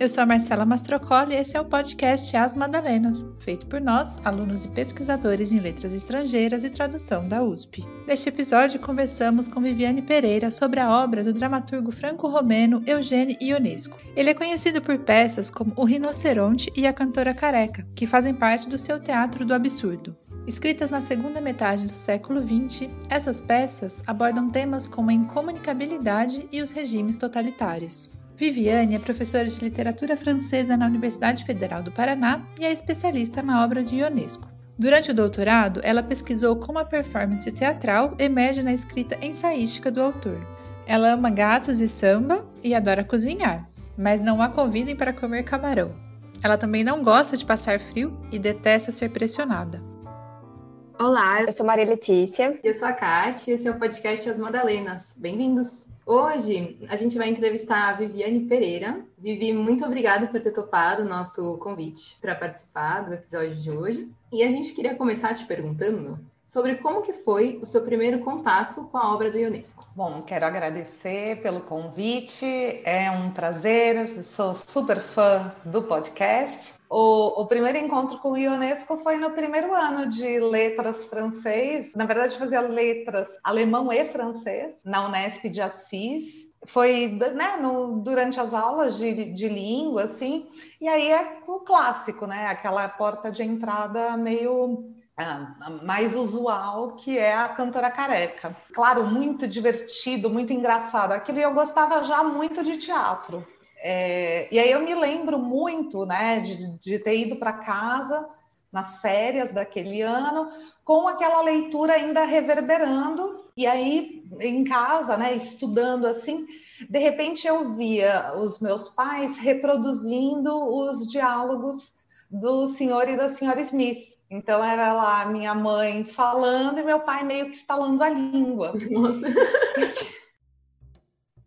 eu sou a Marcela Mastrocoli e esse é o podcast As Madalenas, feito por nós, alunos e pesquisadores em letras estrangeiras e tradução da USP. Neste episódio, conversamos com Viviane Pereira sobre a obra do dramaturgo franco-romeno Eugênio Ionesco. Ele é conhecido por peças como O Rinoceronte e A Cantora Careca, que fazem parte do seu teatro do absurdo. Escritas na segunda metade do século XX, essas peças abordam temas como a incomunicabilidade e os regimes totalitários. Viviane é professora de literatura francesa na Universidade Federal do Paraná e é especialista na obra de Ionesco. Durante o doutorado, ela pesquisou como a performance teatral emerge na escrita ensaística do autor. Ela ama gatos e samba e adora cozinhar, mas não a convidem para comer camarão. Ela também não gosta de passar frio e detesta ser pressionada. Olá, eu sou Maria Letícia. Eu sou a Kátia e esse é o podcast As Madalenas. Bem-vindos! Hoje a gente vai entrevistar a Viviane Pereira. Vivi, muito obrigada por ter topado o nosso convite para participar do episódio de hoje. E a gente queria começar te perguntando sobre como que foi o seu primeiro contato com a obra do Ionesco. Bom, quero agradecer pelo convite, é um prazer, sou super fã do podcast. O, o, primeiro encontro com o Ionesco foi no primeiro ano de letras francês, na verdade fazia letras alemão e francês, na Unesp de Assis, foi né, no, durante as aulas de, de língua, assim, e aí é o clássico, né? Aquela porta de entrada meio mais usual, que é a cantora careca. Claro, muito divertido, muito engraçado. Aquilo eu gostava já muito de teatro. É, e aí eu me lembro muito, né, de, de ter ido para casa nas férias daquele ano, com aquela leitura ainda reverberando, e aí em casa, né, estudando assim, de repente eu via os meus pais reproduzindo os diálogos do senhor e da senhora Smith. Então era lá minha mãe falando e meu pai meio que estalando a língua. Nossa.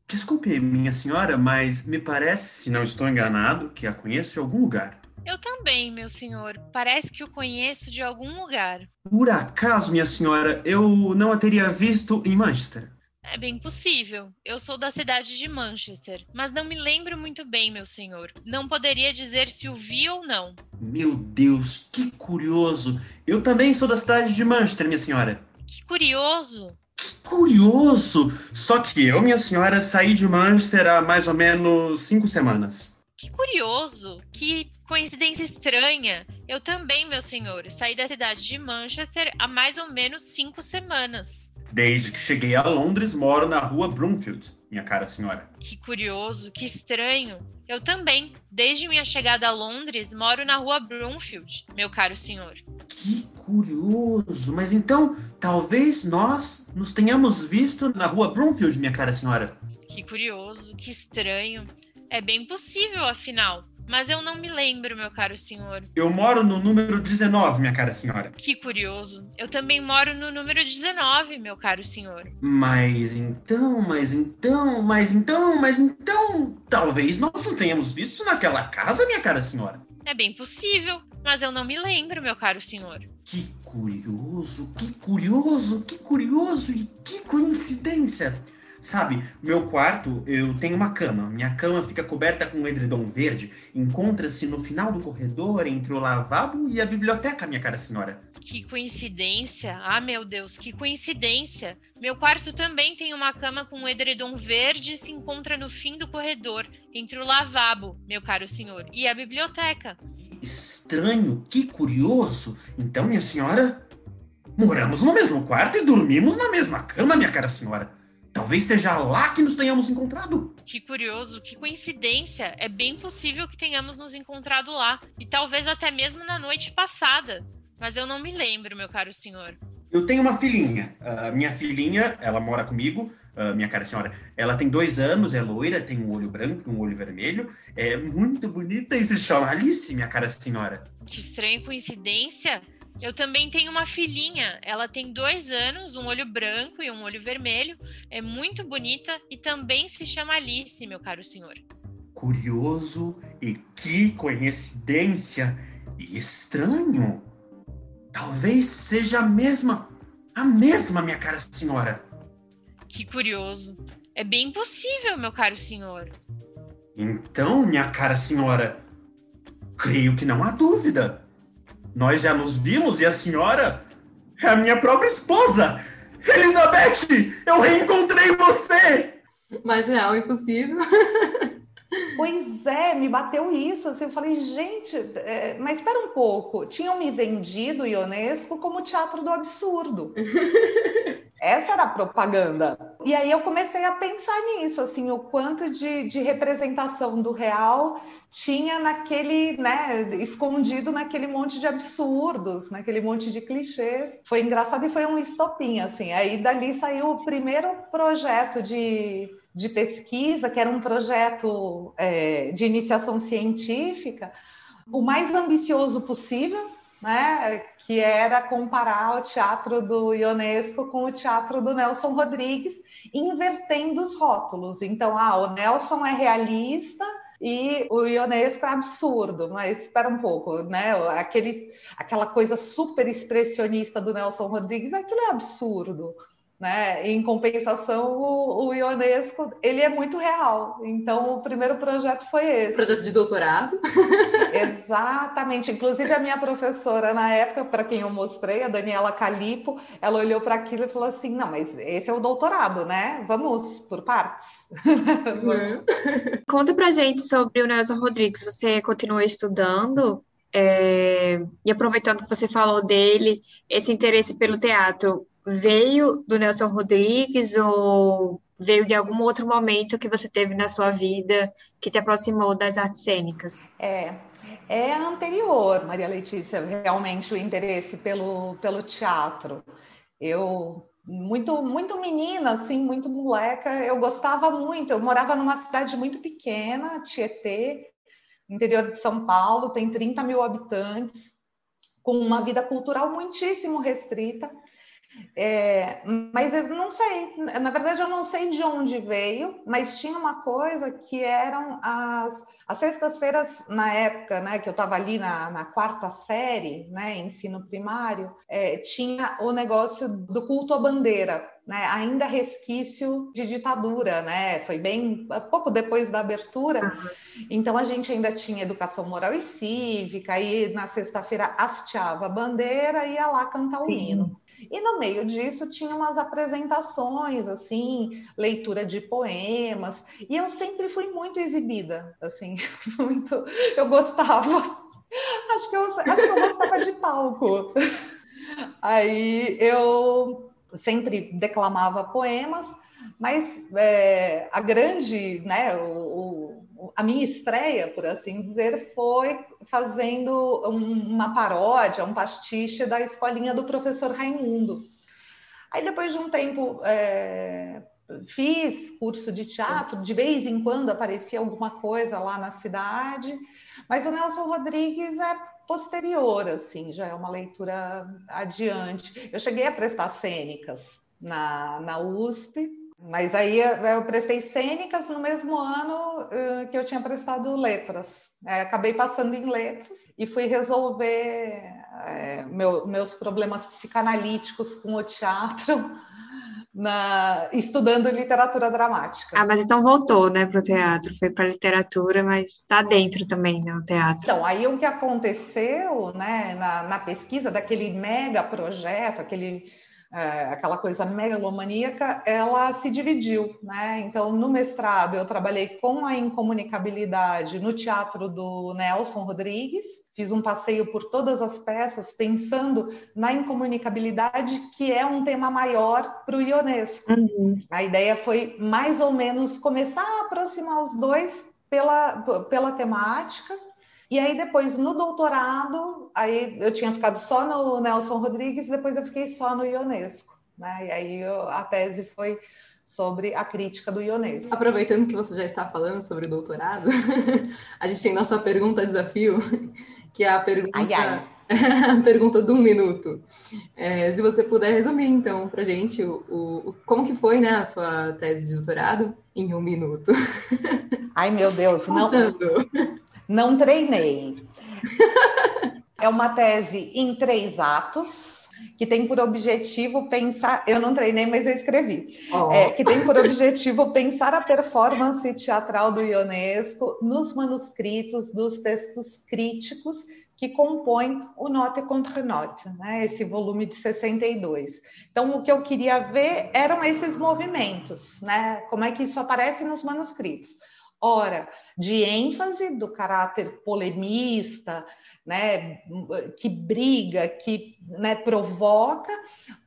Desculpe, minha senhora, mas me parece, se não estou enganado, que a conheço de algum lugar. Eu também, meu senhor. Parece que o conheço de algum lugar. Por acaso, minha senhora, eu não a teria visto em Manchester? É bem possível. Eu sou da cidade de Manchester, mas não me lembro muito bem, meu senhor. Não poderia dizer se o vi ou não. Meu Deus, que curioso! Eu também sou da cidade de Manchester, minha senhora. Que curioso! Que curioso! Só que eu, minha senhora, saí de Manchester há mais ou menos cinco semanas. Que curioso! Que coincidência estranha! Eu também, meu senhor, saí da cidade de Manchester há mais ou menos cinco semanas. Desde que cheguei a Londres, moro na rua Broomfield, minha cara senhora. Que curioso, que estranho. Eu também, desde minha chegada a Londres, moro na rua Broomfield, meu caro senhor. Que curioso. Mas então, talvez nós nos tenhamos visto na rua Broomfield, minha cara senhora. Que curioso, que estranho. É bem possível, afinal. Mas eu não me lembro, meu caro senhor. Eu moro no número 19, minha cara senhora. Que curioso. Eu também moro no número 19, meu caro senhor. Mas então, mas então, mas então, mas então. Talvez nós não tenhamos visto naquela casa, minha cara senhora. É bem possível, mas eu não me lembro, meu caro senhor. Que curioso, que curioso, que curioso e que coincidência. Sabe, meu quarto, eu tenho uma cama. Minha cama fica coberta com um edredom verde. Encontra-se no final do corredor, entre o lavabo e a biblioteca, minha cara senhora. Que coincidência! Ah, meu Deus, que coincidência! Meu quarto também tem uma cama com um edredom verde e se encontra no fim do corredor, entre o lavabo, meu caro senhor, e a biblioteca. Estranho, que curioso! Então, minha senhora, moramos no mesmo quarto e dormimos na mesma cama, minha cara senhora. Talvez seja lá que nos tenhamos encontrado. Que curioso, que coincidência. É bem possível que tenhamos nos encontrado lá. E talvez até mesmo na noite passada. Mas eu não me lembro, meu caro senhor. Eu tenho uma filhinha. Uh, minha filhinha, ela mora comigo. Uh, minha cara senhora, ela tem dois anos, é loira, tem um olho branco e um olho vermelho, é muito bonita e se chama Alice, minha cara senhora. Que estranha coincidência. Eu também tenho uma filhinha. Ela tem dois anos, um olho branco e um olho vermelho. É muito bonita e também se chama Alice, meu caro senhor. Curioso e que coincidência e estranho. Talvez seja a mesma, a mesma, minha cara senhora. Que curioso. É bem possível, meu caro senhor. Então, minha cara senhora, creio que não há dúvida. Nós já nos vimos e a senhora é a minha própria esposa. Elizabeth, eu reencontrei você! Mais real impossível. Pois é, me bateu isso. Assim, eu falei, gente, é, mas espera um pouco. Tinham me vendido o Ionesco como teatro do absurdo. Essa era a propaganda. E aí eu comecei a pensar nisso, assim, o quanto de, de representação do real tinha naquele, né, escondido naquele monte de absurdos, naquele monte de clichês. Foi engraçado e foi um estopim, assim. Aí dali saiu o primeiro projeto de, de pesquisa, que era um projeto é, de iniciação científica, o mais ambicioso possível, né, que era comparar o teatro do Ionesco com o teatro do Nelson Rodrigues, invertendo os rótulos. Então, ah, o Nelson é realista e o Ionesco é absurdo, mas espera um pouco, né? Aquele, aquela coisa super expressionista do Nelson Rodrigues, aquilo é absurdo. Né? Em compensação, o, o, Ionesco ele é muito real. Então, o primeiro projeto foi esse. Projeto de doutorado? Exatamente. Inclusive, a minha professora na época, para quem eu mostrei, a Daniela Calipo, ela olhou para aquilo e falou assim: não, mas esse é o doutorado, né? Vamos por partes. Uhum. Conta pra gente sobre o Nelson Rodrigues. Você continua estudando? É... E aproveitando que você falou dele, esse interesse pelo teatro veio do Nelson Rodrigues ou veio de algum outro momento que você teve na sua vida que te aproximou das artes cênicas? É, é anterior, Maria Letícia, realmente o interesse pelo, pelo teatro. Eu muito muito menina, assim, muito moleca, eu gostava muito. Eu morava numa cidade muito pequena, Tietê, interior de São Paulo, tem 30 mil habitantes, com uma vida cultural muitíssimo restrita. É, mas eu não sei, na verdade eu não sei de onde veio, mas tinha uma coisa que eram as, as sextas-feiras na época, né, que eu estava ali na, na, quarta série, né, ensino primário, é, tinha o negócio do culto à bandeira, né, ainda resquício de ditadura, né, foi bem pouco depois da abertura, uhum. então a gente ainda tinha educação moral e cívica, e na sexta-feira hasteava a bandeira e ia lá cantar Sim. o hino. E no meio disso tinha umas apresentações, assim, leitura de poemas, e eu sempre fui muito exibida, assim, muito. Eu gostava, acho que eu, acho que eu gostava de palco. Aí eu sempre declamava poemas, mas é, a grande, né, o, a minha estreia, por assim dizer, foi fazendo um, uma paródia, um pastiche da escolinha do professor Raimundo. Aí depois de um tempo é, fiz curso de teatro, de vez em quando aparecia alguma coisa lá na cidade, mas o Nelson Rodrigues é posterior, assim, já é uma leitura adiante. Eu cheguei a prestar cênicas na, na USP, mas aí eu prestei cênicas no mesmo ano que eu tinha prestado letras. É, acabei passando em letras e fui resolver é, meu, meus problemas psicanalíticos com o teatro na, estudando literatura dramática. Ah, mas então voltou, né, para o teatro, foi para literatura, mas está dentro também, né, teatro. Então, aí o que aconteceu, né, na, na pesquisa daquele mega projeto, aquele é, aquela coisa megalomaníaca, ela se dividiu, né? Então, no mestrado, eu trabalhei com a incomunicabilidade no teatro do Nelson Rodrigues, fiz um passeio por todas as peças, pensando na incomunicabilidade, que é um tema maior para o Ionesco. Uhum. A ideia foi mais ou menos começar a aproximar os dois pela, pela temática, e aí depois no doutorado, aí eu tinha ficado só no Nelson Rodrigues, depois eu fiquei só no Ionesco, né? E aí eu, a tese foi sobre a crítica do Ionesco. Aproveitando que você já está falando sobre o doutorado, a gente tem nossa pergunta desafio, que é a pergunta, ai, ai. a pergunta do um minuto. É, se você puder resumir, então, para gente o, o, como que foi, né, a sua tese de doutorado em um minuto. Ai, meu Deus, não. Não treinei. É uma tese em três atos. que tem por objetivo pensar. Eu não treinei, mas eu escrevi. Oh. É, que tem por objetivo pensar a performance teatral do Ionesco nos manuscritos dos textos críticos que compõem o Note contre Note, né? esse volume de 62. Então, o que eu queria ver eram esses movimentos, né? como é que isso aparece nos manuscritos. Ora, de ênfase do caráter polemista, né, que briga, que né, provoca,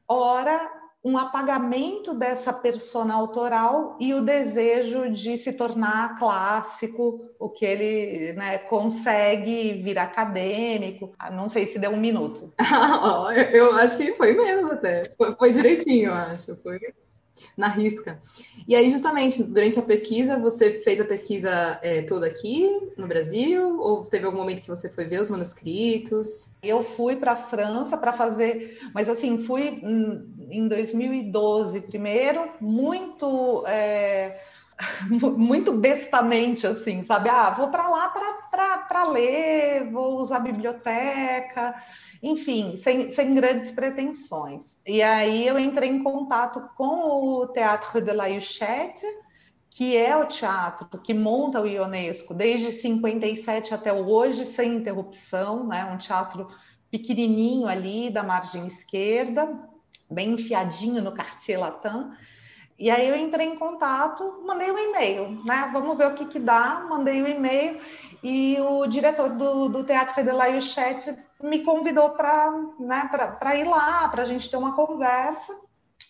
ora um apagamento dessa persona autoral e o desejo de se tornar clássico, o que ele né, consegue vir acadêmico. Ah, não sei se deu um minuto. eu acho que foi menos até. Foi, foi direitinho, eu acho. Foi na risca. E aí, justamente, durante a pesquisa, você fez a pesquisa é, toda aqui no Brasil? Ou teve algum momento que você foi ver os manuscritos? Eu fui para a França para fazer, mas assim, fui em 2012 primeiro, muito. É muito bestamente, assim, sabe? Ah, vou para lá para ler, vou usar a biblioteca, enfim, sem, sem grandes pretensões. E aí eu entrei em contato com o Teatro de la Huchette, que é o teatro que monta o Ionesco desde 57 até hoje, sem interrupção, né? Um teatro pequenininho ali da margem esquerda, bem enfiadinho no Cartier Latin. E aí eu entrei em contato, mandei um e-mail, né? Vamos ver o que que dá. Mandei o um e-mail e o diretor do, do Teatro de la Huchette me convidou para né, ir lá, para a gente ter uma conversa.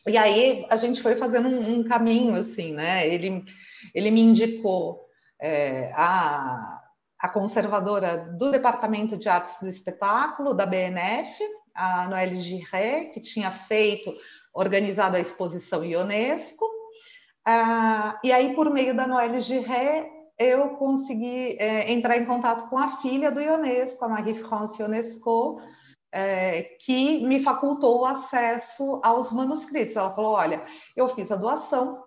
E aí a gente foi fazendo um, um caminho, assim, né? Ele, ele me indicou é, a, a conservadora do Departamento de Artes do Espetáculo, da BNF, a Noelle Giré, que tinha feito, organizado a exposição Ionesco. Ah, e aí, por meio da Noelle Giré, eu consegui é, entrar em contato com a filha do Ionesco, a Marie-France Ionesco, é, que me facultou o acesso aos manuscritos. Ela falou: olha, eu fiz a doação,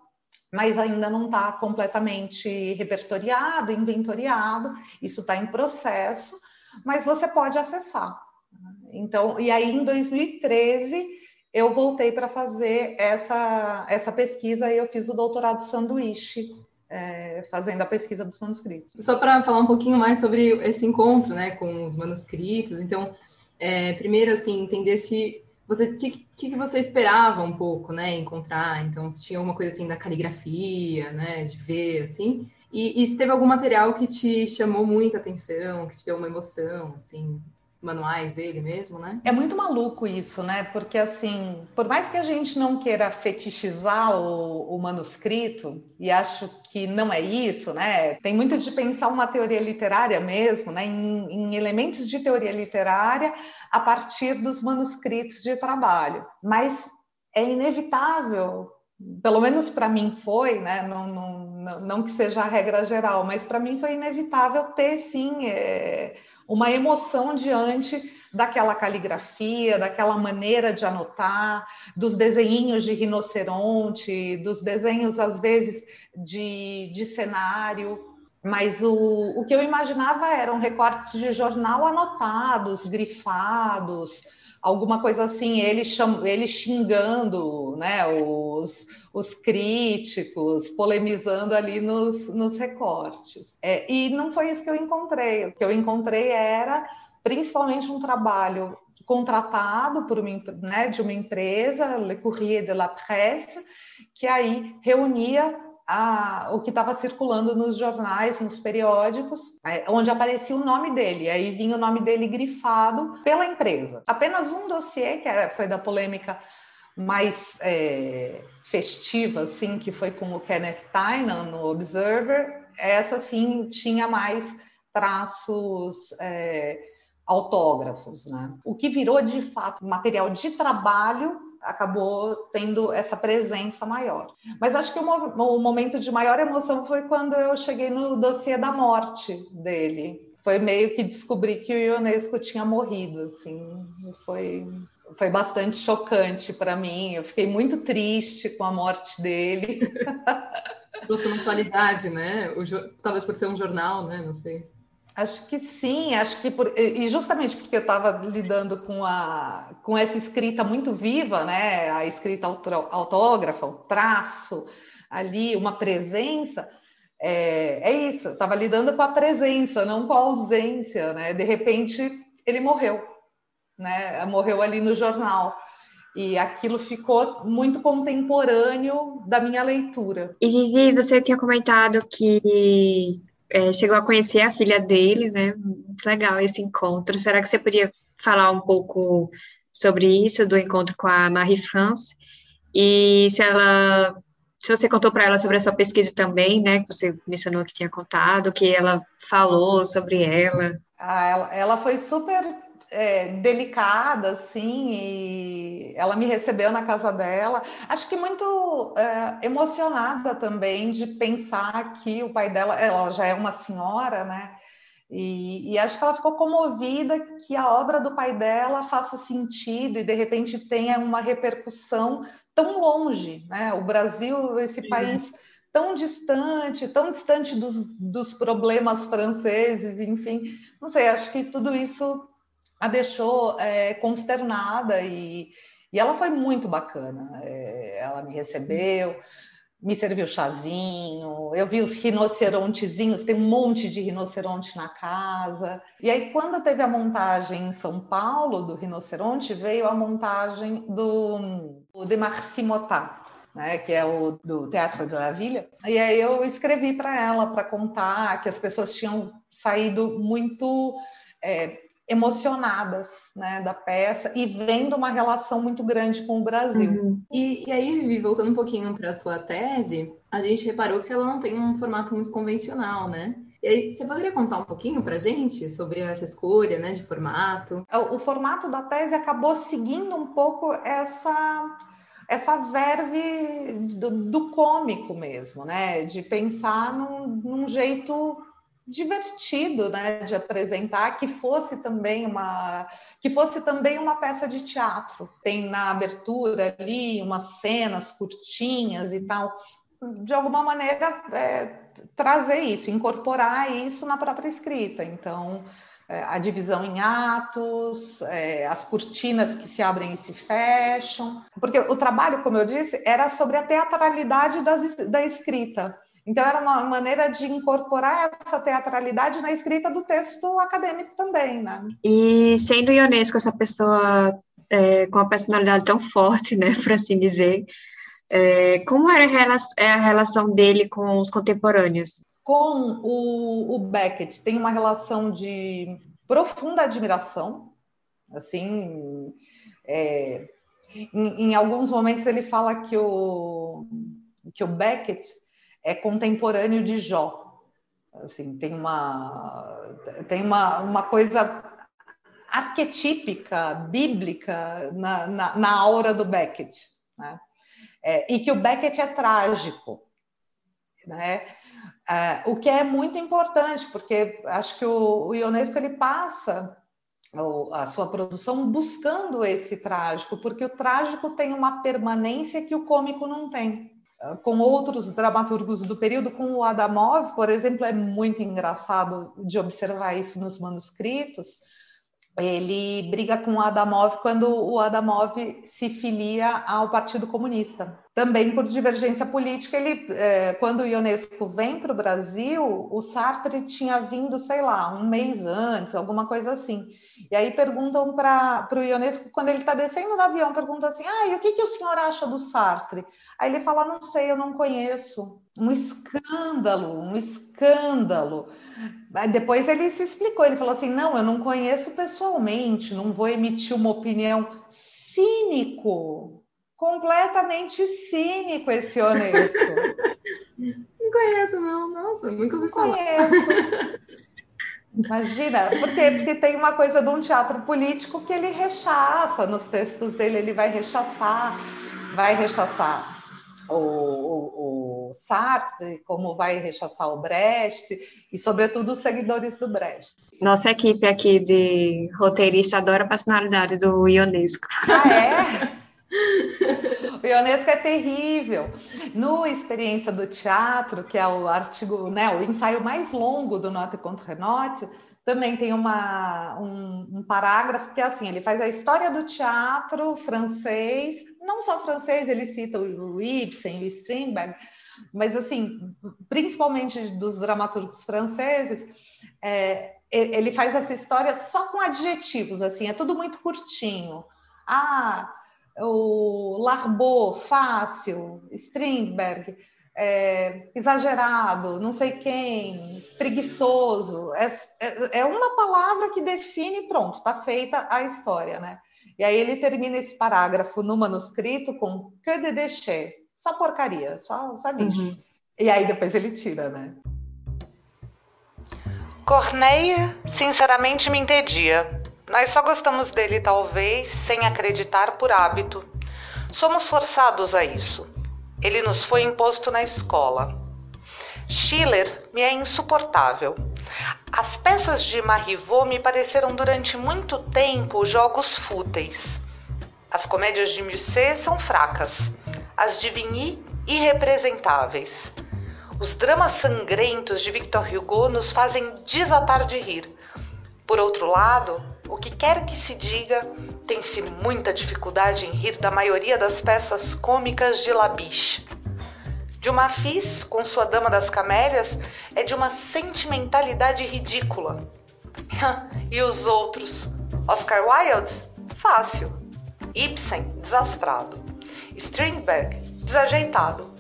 mas ainda não está completamente repertoriado, inventoriado, isso está em processo, mas você pode acessar. Então, e aí em 2013 eu voltei para fazer essa, essa pesquisa e eu fiz o doutorado sanduíche é, fazendo a pesquisa dos manuscritos. Só para falar um pouquinho mais sobre esse encontro, né, com os manuscritos. Então, é, primeiro, assim, entender se você que, que você esperava um pouco, né, encontrar. Então, se tinha alguma coisa assim da caligrafia, né, de ver, assim. E, e se teve algum material que te chamou muita atenção, que te deu uma emoção, assim, manuais dele mesmo, né? É muito maluco isso, né? Porque assim, por mais que a gente não queira fetichizar o, o, manuscrito, e acho que não é isso, né? Tem muito de pensar uma teoria literária mesmo, né? Em, em elementos de teoria literária a partir dos manuscritos de trabalho. Mas é inevitável pelo menos para mim foi, né? Não, não, não, que seja a regra geral, mas para mim foi inevitável ter sim é, uma emoção diante daquela caligrafia, daquela maneira de anotar, dos desenhinhos de rinoceronte, dos desenhos, às vezes, de, de cenário. Mas o, o que eu imaginava eram recortes de jornal anotados, grifados, alguma coisa assim, ele, cham, ele xingando né, os, os críticos, polemizando ali nos, nos recortes. É, e não foi isso que eu encontrei. O que eu encontrei era principalmente um trabalho contratado por uma, né, de uma empresa, Le Courrier de la Presse, que aí reunia a, o que estava circulando nos jornais, nos periódicos, é, onde aparecia o nome dele. Aí vinha o nome dele grifado pela empresa. Apenas um dossiê, que era, foi da polêmica mais é, festiva, assim, que foi com o Kenneth Tynan no Observer. Essa, sim, tinha mais traços... É, autógrafos, né? O que virou de fato material de trabalho acabou tendo essa presença maior. Mas acho que o, o, momento de maior emoção foi quando eu cheguei no dossiê da morte dele. Foi meio que descobri que o Ionesco tinha morrido, assim, foi foi bastante chocante para mim. Eu fiquei muito triste com a morte dele. Trouxe uma atualidade, né? Talvez por ser um jornal, né? Não sei. Acho que sim, acho que por, e justamente porque eu estava lidando com, a, com essa escrita muito viva, né? A escrita autógrafa, o traço ali, uma presença. É, é isso, estava lidando com a presença, não com a ausência, né? De repente ele morreu, né? Morreu ali no jornal. E aquilo ficou muito contemporâneo da minha leitura. E Vivi, você tinha comentado que é, chegou a conhecer a filha dele, né? Muito legal esse encontro. Será que você podia falar um pouco sobre isso, do encontro com a Marie-France? E se ela, se você contou para ela sobre a sua pesquisa também, né? Que você mencionou que tinha contado, que ela falou sobre ela. Ah, ela, ela foi super é, delicada, assim, e ela me recebeu na casa dela. Acho que muito é, emocionada também de pensar que o pai dela, ela já é uma senhora, né? E, e, acho que ela ficou comovida que a obra do pai dela faça sentido e de repente tenha uma repercussão tão longe, né? O Brasil, esse Sim. país tão distante, tão distante dos, dos problemas franceses, enfim, não sei, acho que tudo isso a deixou é, consternada e, e ela foi muito bacana. É, ela me recebeu, me serviu chazinho, eu vi os rinocerontezinhos, tem um monte de rinoceronte na casa. E aí, quando teve a montagem em São Paulo do rinoceronte, veio a montagem do, do de Marci Motat. Né, que é o do Teatro de la Villa. E aí eu escrevi para ela para contar que as pessoas tinham saído muito é, emocionadas né, da peça e vendo uma relação muito grande com o Brasil. Uhum. E, e, aí, Vivi, voltando um pouquinho para a sua tese, a gente reparou que ela não tem um formato muito convencional, né? E aí, você poderia contar um pouquinho para a gente sobre essa escolha né, de formato? O, o formato da tese acabou seguindo um pouco essa essa verve do, do, cômico mesmo, né? De pensar num, num jeito divertido, né, de apresentar, que fosse também uma que fosse também uma peça de teatro. Tem na abertura ali umas cenas curtinhas e tal. De alguma maneira é, trazer isso, incorporar isso na própria escrita. Então é, a divisão em atos, é, as cortinas que se abrem e se fecham, porque o trabalho, como eu disse, era sobre a teatralidade da escrita. Então, era uma maneira de incorporar essa teatralidade na escrita do texto acadêmico também, né? E sendo Ionesco essa pessoa é, com a personalidade tão forte, né, por assim dizer, é, como era a, é a relação dele com os contemporâneos? Com o, o Beckett, tem uma relação de profunda admiração, assim, é, em, em, alguns momentos ele fala que o, que o Beckett é contemporâneo de Jó. Assim, tem uma, tem uma, uma coisa arquetípica, bíblica na, na, na aura do Beckett. Né? É, e que o Beckett é trágico. Né? É, o que é muito importante, porque acho que o, o Ionesco ele passa a sua produção buscando esse trágico, porque o trágico tem uma permanência que o cômico não tem com outros dramaturgos do período, com o Adamov, por exemplo, é muito engraçado de observar isso nos manuscritos. Ele briga com o Adamov quando o Adamov se filia ao Partido Comunista. Também por divergência política, ele, é, quando o Ionesco vem para o Brasil, o Sartre tinha vindo, sei lá, um mês antes, alguma coisa assim. E aí perguntam para o Ionesco, quando ele está descendo no avião, perguntam assim: ah, e o que, que o senhor acha do Sartre? Aí ele fala: não sei, eu não conheço. Um escândalo, um escândalo. Aí depois ele se explicou: ele falou assim, não, eu não conheço pessoalmente, não vou emitir uma opinião. Cínico, completamente cínico esse honesto. Não conheço, não, nossa, nunca ouvi falar. Conheço. Imagina, porque, porque tem uma coisa de um teatro político que ele rechaça nos textos dele, ele vai rechaçar, vai rechaçar o, o, o, Sartre, como vai rechaçar o Brecht, e sobretudo os seguidores do Brecht. Nossa equipe aqui de roteirista adora a personalidade do Ionesco. Ah, é? O Ionesco é terrível. No Experiência do Teatro, que é o artigo, né, o ensaio mais longo do Note contre Note, também tem uma, um, um, parágrafo que é assim, ele faz a história do teatro francês, não só francês, ele cita o Ibsen, o Strindberg, mas assim, principalmente dos dramaturgos franceses, é, ele faz essa história só com adjetivos, assim, é tudo muito curtinho. Ah, o Larbot, fácil, Strindberg, é, exagerado, não sei quem, preguiçoso. É, é, é uma palavra que define, pronto, está feita a história, né? E aí ele termina esse parágrafo no manuscrito com que de déchet, só porcaria, só, só lixo. Uhum. E aí depois ele tira, né? Corneille, sinceramente, me entedia. Nós só gostamos dele, talvez, sem acreditar por hábito. Somos forçados a isso. Ele nos foi imposto na escola. Schiller me é insuportável. As peças de Marivaux me pareceram durante muito tempo jogos fúteis. As comédias de Musset são fracas, as de Vigny irrepresentáveis. Os dramas sangrentos de Victor Hugo nos fazem desatar de rir. Por outro lado, o que quer que se diga, tem-se muita dificuldade em rir da maioria das peças cômicas de Labiche. De uma Fis, com sua Dama das Camélias, é de uma sentimentalidade ridícula. e os outros? Oscar Wilde? Fácil. Ibsen? Desastrado. Strindberg? Desajeitado.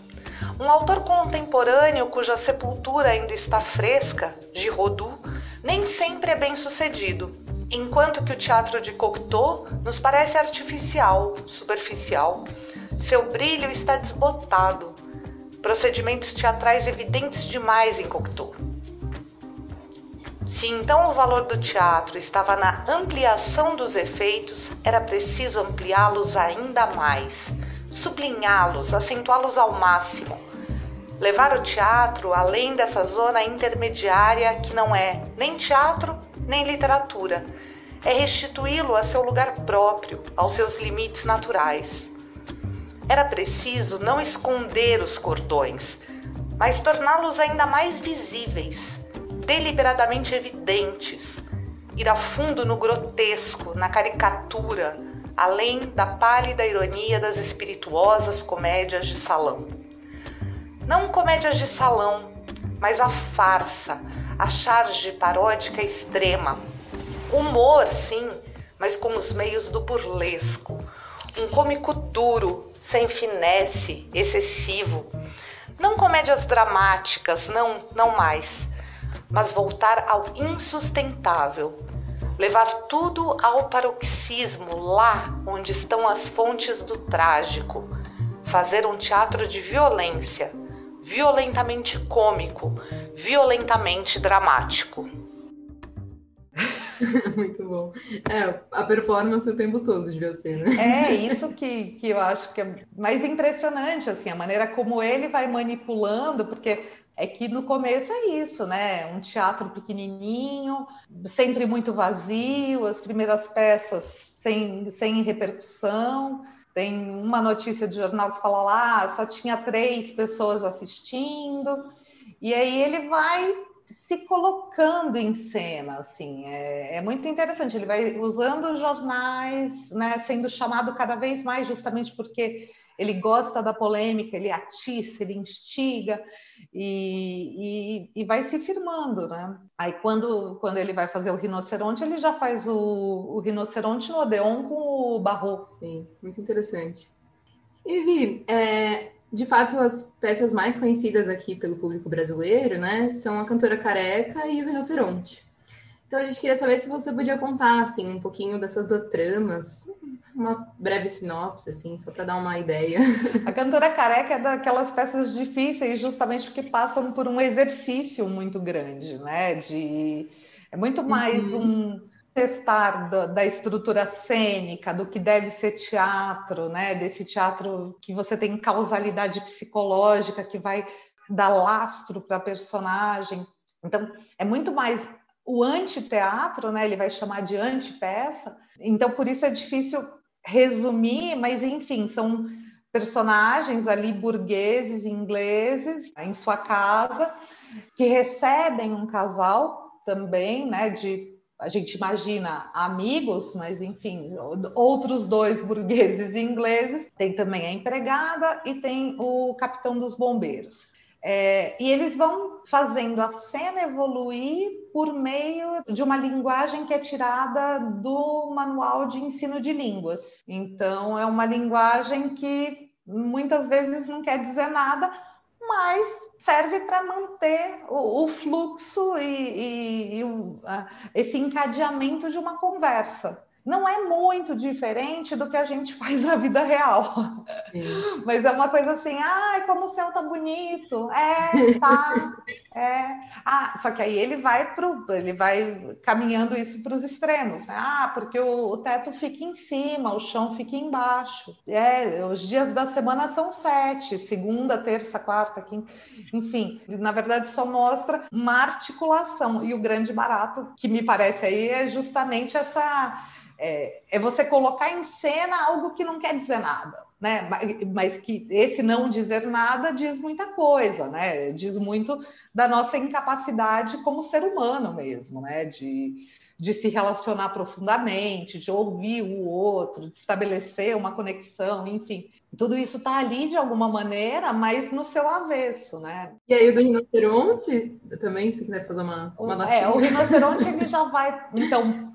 Um autor contemporâneo cuja sepultura ainda está fresca, Giraudoux, nem sempre é bem sucedido, enquanto que o teatro de Cocteau nos parece artificial, superficial. Seu brilho está desbotado, procedimentos teatrais evidentes demais em Cocteau. Se então o valor do teatro estava na ampliação dos efeitos, era preciso ampliá-los ainda mais, sublinhá-los, acentuá-los ao máximo levar o teatro além dessa zona intermediária que não é nem teatro nem literatura. É restituí-lo a seu lugar próprio, aos seus limites naturais. Era preciso não esconder os cordões, mas torná-los ainda mais visíveis, deliberadamente evidentes, ir a fundo no grotesco, na caricatura, além da pálida ironia das espirituosas comédias de salão. Não comédias de salão, mas a farsa, a charge paródica extrema. Humor, sim, mas com os meios do burlesco. Um cômico duro, sem finesse, excessivo. Não comédias dramáticas, não, não mais, mas voltar ao insustentável. Levar tudo ao paroxismo, lá onde estão as fontes do trágico. Fazer um teatro de violência violentamente cômico, violentamente dramático. Muito bom. É, a performance o tempo todo devia ser, né? É, isso que, que eu acho que é mais impressionante, assim, a maneira como ele vai manipulando, porque é que no começo é isso, né? Um teatro pequenininho, sempre muito vazio, as primeiras peças sem, sem repercussão, tem uma notícia de jornal que fala lá, só tinha três pessoas assistindo, e aí ele vai se colocando em cena, assim, é, é, muito interessante. Ele vai usando os jornais, né, sendo chamado cada vez mais, justamente porque ele gosta da polêmica, ele atiça, ele instiga e, e, e, vai se firmando, né? Aí quando, quando ele vai fazer o rinoceronte, ele já faz o, o rinoceronte no Odeon com o Barro. Sim, muito interessante. E Vi, é, de fato, as peças mais conhecidas aqui pelo público brasileiro, né, são a Cantora Careca e o Rinoceronte. Então a gente queria saber se você podia contar assim um pouquinho dessas duas tramas, uma breve sinopse assim, só para dar uma ideia. A Cantora Careca é daquelas peças difíceis justamente porque passam por um exercício muito grande, né? De é muito mais uhum. um testar da, da, estrutura cênica, do que deve ser teatro, né? Desse teatro que você tem causalidade psicológica que vai dar lastro para a personagem. Então, é muito mais o antiteatro, né? Ele vai chamar de antipeça. Então, por isso é difícil resumir, mas enfim, são personagens ali burgueses ingleses em sua casa que recebem um casal também, né, de a gente imagina amigos, mas enfim, outros dois burgueses ingleses. Tem também a empregada e tem o capitão dos bombeiros. É, e eles vão fazendo a cena evoluir por meio de uma linguagem que é tirada do manual de ensino de línguas. Então, é uma linguagem que muitas vezes não quer dizer nada, mas serve para manter o, o, fluxo e, e, e o, esse encadeamento de uma conversa não é muito diferente do que a gente faz na vida real. Sim. Mas é uma coisa assim, ai, como o céu tá bonito. É, tá. é. Ah, só que aí ele vai pro, ele vai caminhando isso para os extremos, né? Ah, porque o, o, teto fica em cima, o chão fica embaixo. É, os dias da semana são sete, segunda, terça, quarta, quinta, enfim. Na verdade, só mostra uma articulação. E o grande barato, que me parece aí, é justamente essa é, é você colocar em cena algo que não quer dizer nada. Né? Mas que esse não dizer nada diz muita coisa, né? Diz muito da nossa incapacidade como ser humano mesmo, né? De, de se relacionar profundamente, de ouvir o outro, de estabelecer uma conexão, enfim. Tudo isso está ali de alguma maneira, mas no seu avesso, né? E aí o do rinoceronte, também, se quiser fazer uma, uma notinha. É, o rinoceronte ele já vai, então,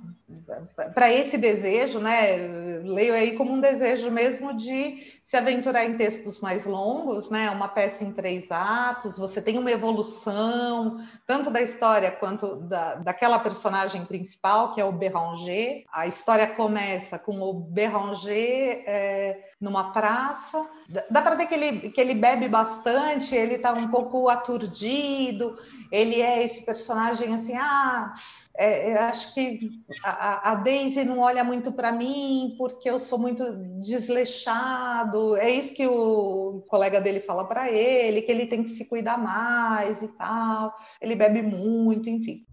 para esse desejo, né? Leio aí como um desejo mesmo de se aventurar em textos mais longos, né? Uma peça em três atos, você tem uma evolução, tanto da história quanto da, daquela personagem principal, que é o Béranger. A história começa com o Béranger é, numa praça. Dá para ver que ele, que ele bebe bastante, ele está um pouco aturdido, ele é esse personagem assim, ah é, eu acho que a, a Daisy não olha muito para mim porque eu sou muito desleixado. É isso que o colega dele fala para ele, que ele tem que se cuidar mais e tal. Ele bebe muito, enfim.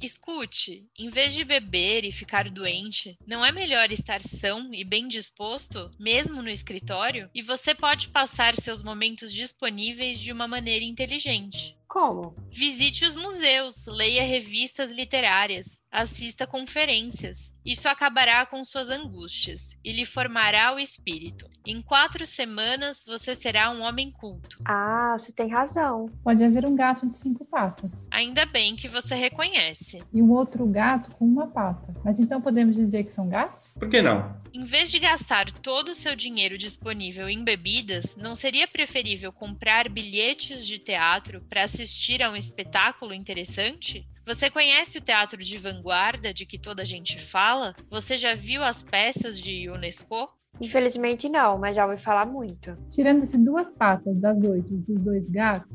Escute, em vez de beber e ficar doente, não é melhor estar são e bem disposto, mesmo no escritório? E você pode passar seus momentos disponíveis de uma maneira inteligente. Como? Visite os museus, leia revistas literárias, assista conferências. Isso acabará com suas angústias e lhe formará o espírito. Em quatro semanas você será um homem culto. Ah, você tem razão. Pode haver um gato de cinco patas. Ainda bem que você reconhece. E um outro gato com uma pata. Mas então podemos dizer que são gatos? Por que não? Em vez de gastar todo o seu dinheiro disponível em bebidas, não seria preferível comprar bilhetes de teatro para assistir a um espetáculo interessante? Você conhece o teatro de vanguarda de que toda a gente fala? Você já viu as peças de Unesco? Infelizmente não, mas já ouvi falar muito. Tirando-se duas patas das noites dos dois gatos,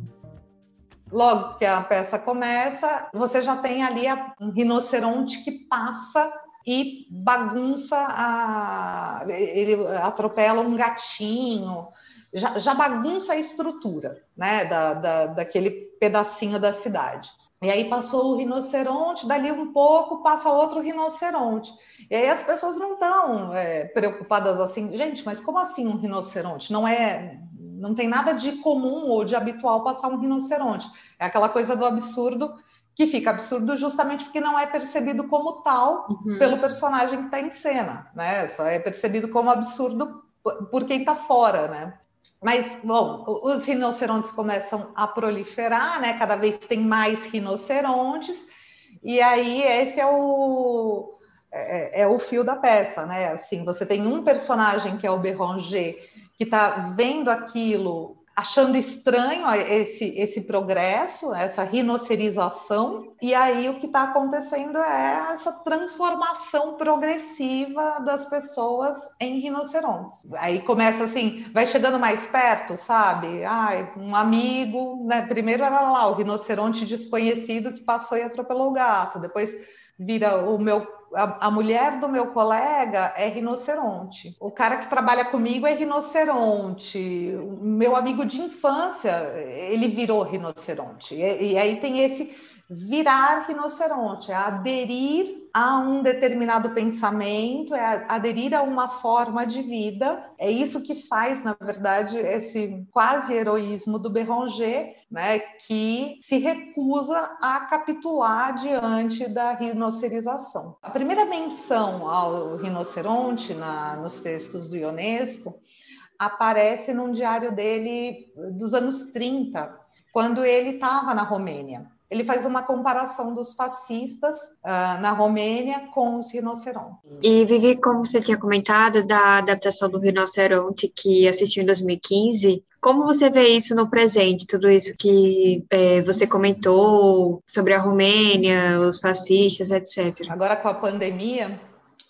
logo que a peça começa, você já tem ali um rinoceronte que passa e bagunça a. ele atropela um gatinho, já, já bagunça a estrutura né, da, da, daquele pedacinho da cidade. E aí passou o rinoceronte, dali um pouco passa outro rinoceronte. E aí as pessoas não estão é, preocupadas assim, gente, mas como assim um rinoceronte? Não é, não tem nada de comum ou de habitual passar um rinoceronte. É aquela coisa do absurdo que fica absurdo justamente porque não é percebido como tal uhum. pelo personagem que está em cena, né? Só é percebido como absurdo por quem está fora, né? Mas, bom, os rinocerontes começam a proliferar, né? Cada vez tem mais rinocerontes, e aí esse é o, é, é o fio da peça, né? Assim, você tem um personagem que é o Béranger, que está vendo aquilo achando estranho esse, esse progresso, essa rinocerização, e aí o que está acontecendo é essa transformação progressiva das pessoas em rinocerontes. Aí começa assim, vai chegando mais perto, sabe? Ai, um amigo, né? Primeiro era lá o rinoceronte desconhecido que passou e atropelou o gato, depois vira o meu a, a, mulher do meu colega é rinoceronte. O cara que trabalha comigo é rinoceronte. O meu amigo de infância, ele virou rinoceronte. E, e aí tem esse virar rinoceronte, é aderir a um determinado pensamento, é aderir a uma forma de vida. É isso que faz, na verdade, esse quase heroísmo do Béranger, né, que se recusa a capitular diante da rinocerização. A primeira menção ao rinoceronte na, nos textos do Ionesco aparece num diário dele dos anos 30, quando ele estava na Romênia ele faz uma comparação dos fascistas uh, na Romênia com os rinocerontes. E Vivi, como você tinha comentado da adaptação do rinoceronte que assistiu em 2015, como você vê isso no presente, tudo isso que é, você comentou sobre a Romênia, os fascistas, etc. Agora com a pandemia,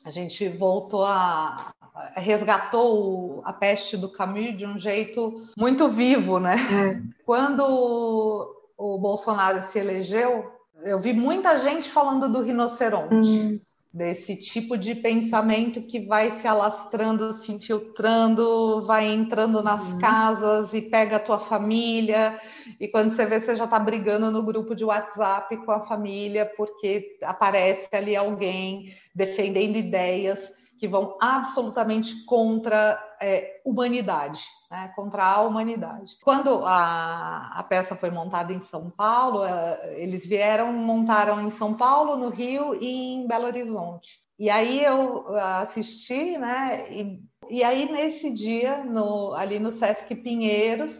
a gente voltou a, resgatou a peste do Camus de um jeito muito vivo, né? É. Quando o Bolsonaro se elegeu, eu vi muita gente falando do rinoceronte, hum. Desse tipo de pensamento que vai se alastrando, se infiltrando, vai entrando nas hum. casas e pega a tua família. E quando você vê, você já está brigando no grupo de WhatsApp com a família, porque aparece ali alguém defendendo ideias que vão absolutamente contra é, humanidade, né, contra a humanidade. Quando a, a, peça foi montada em São Paulo, é, eles vieram, montaram em São Paulo, no Rio e em Belo Horizonte. E aí eu assisti, né? E, e aí nesse dia, no, ali no Sesc Pinheiros,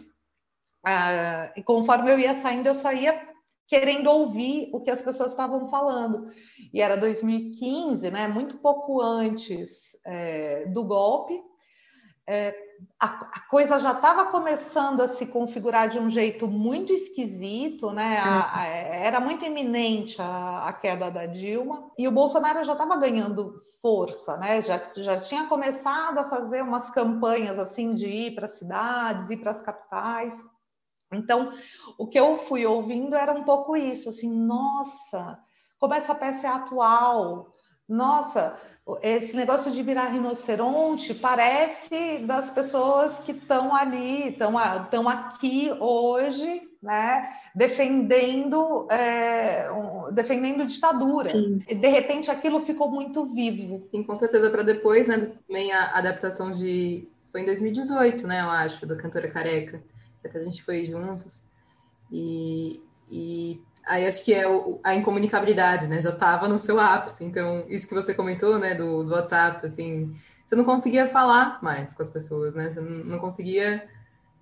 uh, e conforme eu ia saindo, eu só ia querendo ouvir o que as pessoas estavam falando. E era 2015, né? Muito pouco antes é, do golpe é, a, a, coisa já estava começando a se configurar de um jeito muito esquisito, né? A, a, era muito iminente a, queda da Dilma e o Bolsonaro já estava ganhando força, né? Já, já tinha começado a fazer umas campanhas assim de ir para as cidades, ir para as capitais. Então, o que eu fui ouvindo era um pouco isso, assim, nossa, como essa peça é atual, nossa, esse negócio de virar rinoceronte parece das pessoas que estão ali, estão aqui hoje, né, defendendo, é, defendendo ditadura. Sim. De repente aquilo ficou muito vivo. Sim, com certeza. Para depois, né, também a adaptação de. Foi em 2018, né, eu acho, da cantora careca. Até a gente foi juntos. E, e Aí acho que é o, a incomunicabilidade, né? Já estava no seu ápice. Então, isso que você comentou, né, do, do, WhatsApp, assim, você não conseguia falar mais com as pessoas, né? Você não conseguia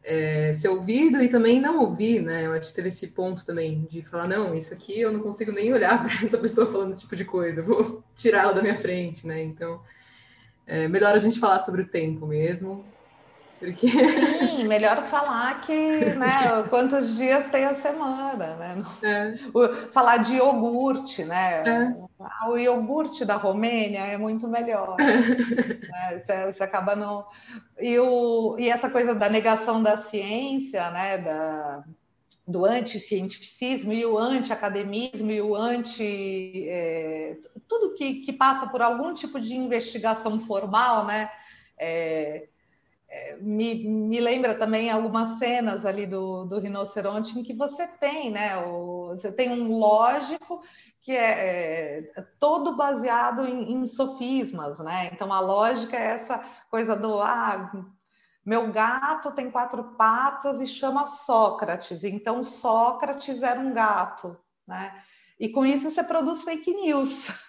é, ser ouvido e também não ouvir, né? Eu acho que teve esse ponto também de falar, não, isso aqui eu não consigo nem olhar para essa pessoa falando esse tipo de coisa, eu vou tirá-la da minha frente, né? Então, é melhor a gente falar sobre o tempo mesmo, porque... Sim, melhor falar que, né, quantos dias tem a semana, né? É. falar de iogurte, né? É. Ah, o iogurte da Romênia é muito melhor. né? você, você, acaba no... E, o, e essa coisa da negação da ciência, né? Da, do anticientificismo e o anti-academismo e o anti... É, tudo que, que passa por algum tipo de investigação formal, né? É, me, me lembra também algumas cenas ali do, do rinoceronte em que você tem, né? O, você tem um lógico que é, é todo baseado em, em, sofismas, né? Então a lógica é essa coisa do ah, meu gato tem quatro patas e chama Sócrates, então Sócrates era um gato, né? E com isso você produz fake news.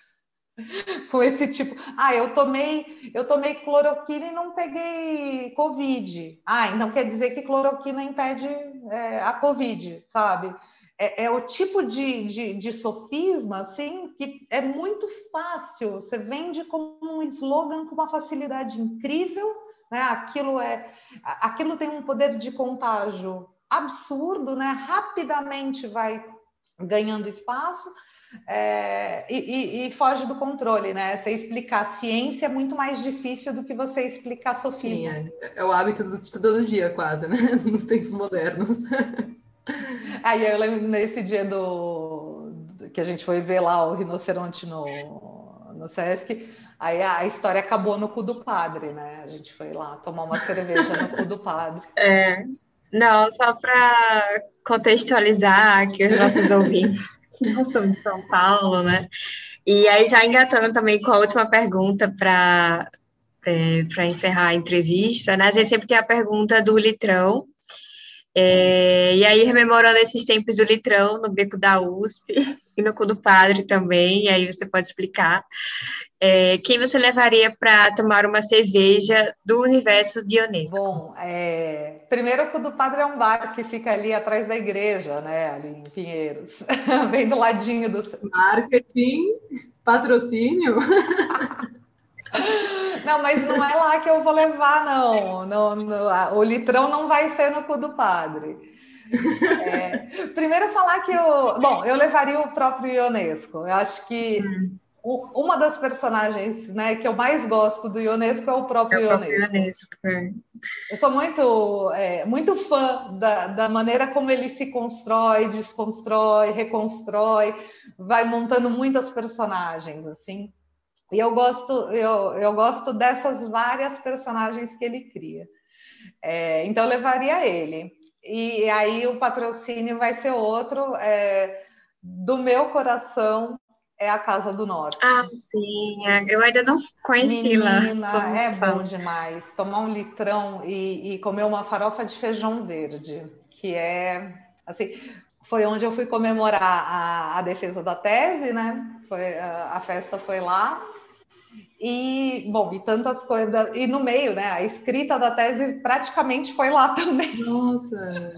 com esse tipo, ah, eu tomei, eu tomei cloroquina e não peguei covid. Ah, então quer dizer que cloroquina impede é, a covid, sabe? É, é o tipo de, de, de, sofisma, assim, que é muito fácil. Você vende como um slogan com uma facilidade incrível, né? Aquilo é, aquilo tem um poder de contágio absurdo, né? Rapidamente vai ganhando espaço é, e, e, foge do controle, né? Você explicar ciência é muito mais difícil do que você explicar sofisma. Sim, é, é o hábito do todo dia, quase, né? Nos tempos modernos. Aí eu lembro nesse dia do, do, que a gente foi ver lá o rinoceronte no, no Sesc, aí a, a, história acabou no cu do padre, né? A gente foi lá tomar uma cerveja no cu do padre. É. Não, só para contextualizar aqui os nossos ouvintes. Nós somos de São Paulo, né? E aí, já engatando também com a última pergunta para é, para encerrar a entrevista, né? A gente sempre tem a pergunta do litrão. É, e aí, rememorando esses tempos do litrão no beco da USP e no cu do padre também, e aí você pode explicar. É, quem você levaria para tomar uma cerveja do universo Dionesco? Bom, é... primeiro o cu do padre é um bar que fica ali atrás da igreja, né? Ali em Pinheiros, bem do ladinho do. Marketing, patrocínio. Não, mas não é lá que eu vou levar, não. não, não o litrão não vai ser no cu do padre. É, primeiro falar que eu. Bom, eu levaria o próprio Ionesco. Eu acho que hum. o, uma das personagens né, que eu mais gosto do Ionesco é o próprio, é o próprio Ionesco. É. Eu sou muito, é, muito fã da, da maneira como ele se constrói, desconstrói, reconstrói, vai montando muitas personagens, assim. E eu gosto, eu, eu gosto dessas várias personagens que ele cria. É, então, eu levaria ele. E aí o patrocínio vai ser outro. É, do meu coração é a Casa do Norte. Ah, sim. É, eu ainda não conheci lá. É bom demais. Tomar um litrão e, e comer uma farofa de feijão verde, que é assim. Foi onde eu fui comemorar a, a defesa da tese, né? Foi, a, a festa foi lá. E, bom, e tantas coisas. E no meio, né? A escrita da tese praticamente foi lá também. Nossa!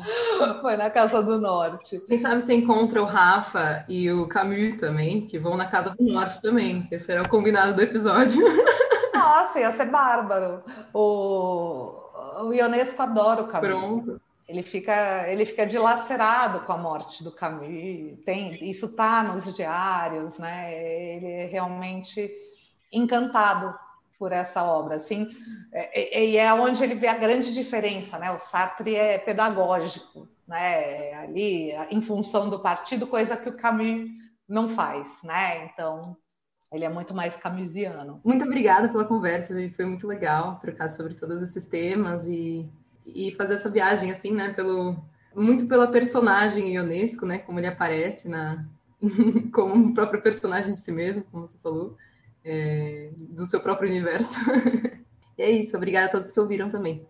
Foi na Casa do Norte. Quem sabe você encontra o Rafa e o Camus também, que vão na Casa do Norte também. Esse era o combinado do episódio. Nossa, ia ser bárbaro. O, o Ionesco adora o Camus. Pronto. Ele fica, ele fica dilacerado com a morte do Camus. Tem, isso tá nos diários, né? Ele realmente encantado por essa obra, assim, é, é, e é onde ele vê a grande diferença, né? O Sartre é pedagógico, né? Ali, em função do partido, coisa que o Camus não faz, né? Então, ele é muito mais camusiano. Muito obrigada pela conversa, foi muito legal trocar sobre todos esses temas e, e fazer essa viagem, assim, né? Pelo, muito pela personagem Ionesco, né? Como ele aparece na como um próprio personagem de si mesmo, como você falou é, do seu próprio universo. e é isso, obrigada a todos que ouviram também.